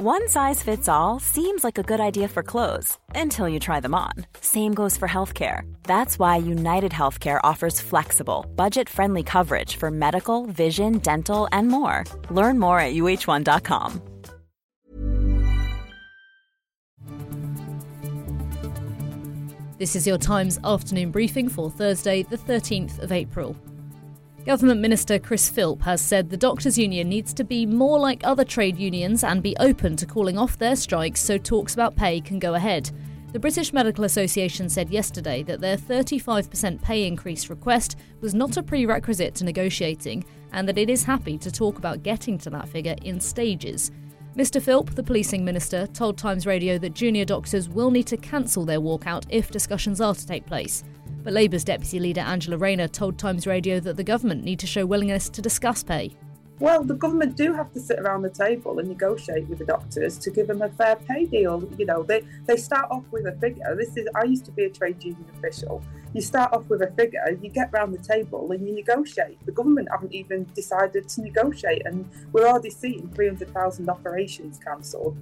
One size fits all seems like a good idea for clothes until you try them on. Same goes for healthcare. That's why United Healthcare offers flexible, budget friendly coverage for medical, vision, dental, and more. Learn more at uh1.com. This is your Times afternoon briefing for Thursday, the 13th of April. Government Minister Chris Philp has said the Doctors' Union needs to be more like other trade unions and be open to calling off their strikes so talks about pay can go ahead. The British Medical Association said yesterday that their 35% pay increase request was not a prerequisite to negotiating and that it is happy to talk about getting to that figure in stages. Mr. Philp, the policing minister, told Times Radio that junior doctors will need to cancel their walkout if discussions are to take place. But Labour's deputy leader Angela Rayner told Times Radio that the government need to show willingness to discuss pay. Well, the government do have to sit around the table and negotiate with the doctors to give them a fair pay deal. You know, they, they start off with a figure. This is I used to be a trade union official. You start off with a figure, you get round the table and you negotiate. The government haven't even decided to negotiate, and we're already seeing 300,000 operations cancelled.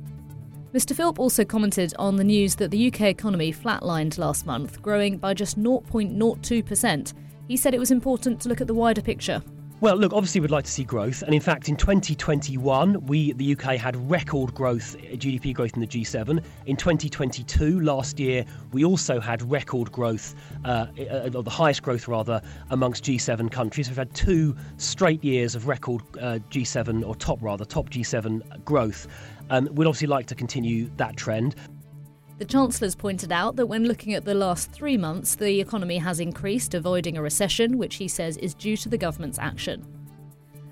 Mr. Philp also commented on the news that the UK economy flatlined last month, growing by just 0.02%. He said it was important to look at the wider picture. Well, look, obviously we'd like to see growth. And in fact, in 2021, we, the UK, had record growth, GDP growth in the G7. In 2022, last year, we also had record growth, uh, or the highest growth rather, amongst G7 countries. We've had two straight years of record uh, G7, or top rather, top G7 growth. Um, we'd obviously like to continue that trend. The Chancellor's pointed out that when looking at the last three months, the economy has increased, avoiding a recession, which he says is due to the government's action.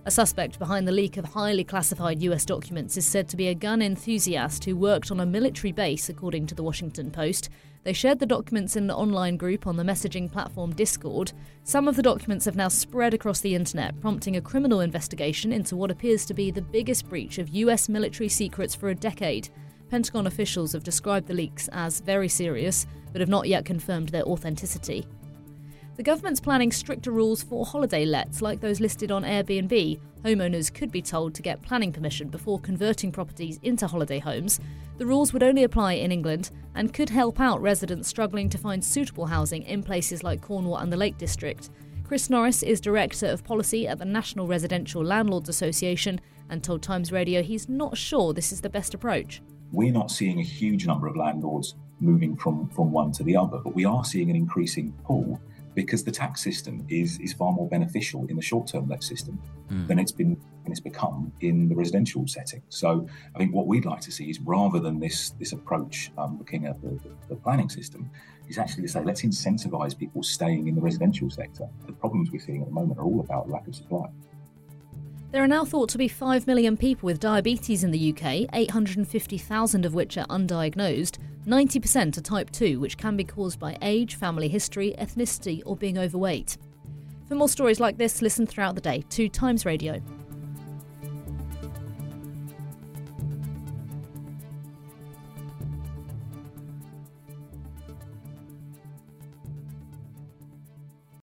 A suspect behind the leak of highly classified US documents is said to be a gun enthusiast who worked on a military base, according to the Washington Post. They shared the documents in an online group on the messaging platform Discord. Some of the documents have now spread across the internet, prompting a criminal investigation into what appears to be the biggest breach of US military secrets for a decade. Pentagon officials have described the leaks as very serious, but have not yet confirmed their authenticity. The government's planning stricter rules for holiday lets like those listed on Airbnb. Homeowners could be told to get planning permission before converting properties into holiday homes. The rules would only apply in England and could help out residents struggling to find suitable housing in places like Cornwall and the Lake District. Chris Norris is Director of Policy at the National Residential Landlords Association and told Times Radio he's not sure this is the best approach we're not seeing a huge number of landlords moving from, from one to the other, but we are seeing an increasing pool because the tax system is, is far more beneficial in the short term let system mm. than it's been and it's become in the residential setting. So I think what we'd like to see is rather than this this approach um, looking at the, the, the, planning system, is actually to say let's incentivize people staying in the residential sector. The problems we're seeing at the moment are all about lack of supply. There are now thought to be 5 million people with diabetes in the UK, 850,000 of which are undiagnosed. 90% are type 2, which can be caused by age, family history, ethnicity, or being overweight. For more stories like this, listen throughout the day to Times Radio.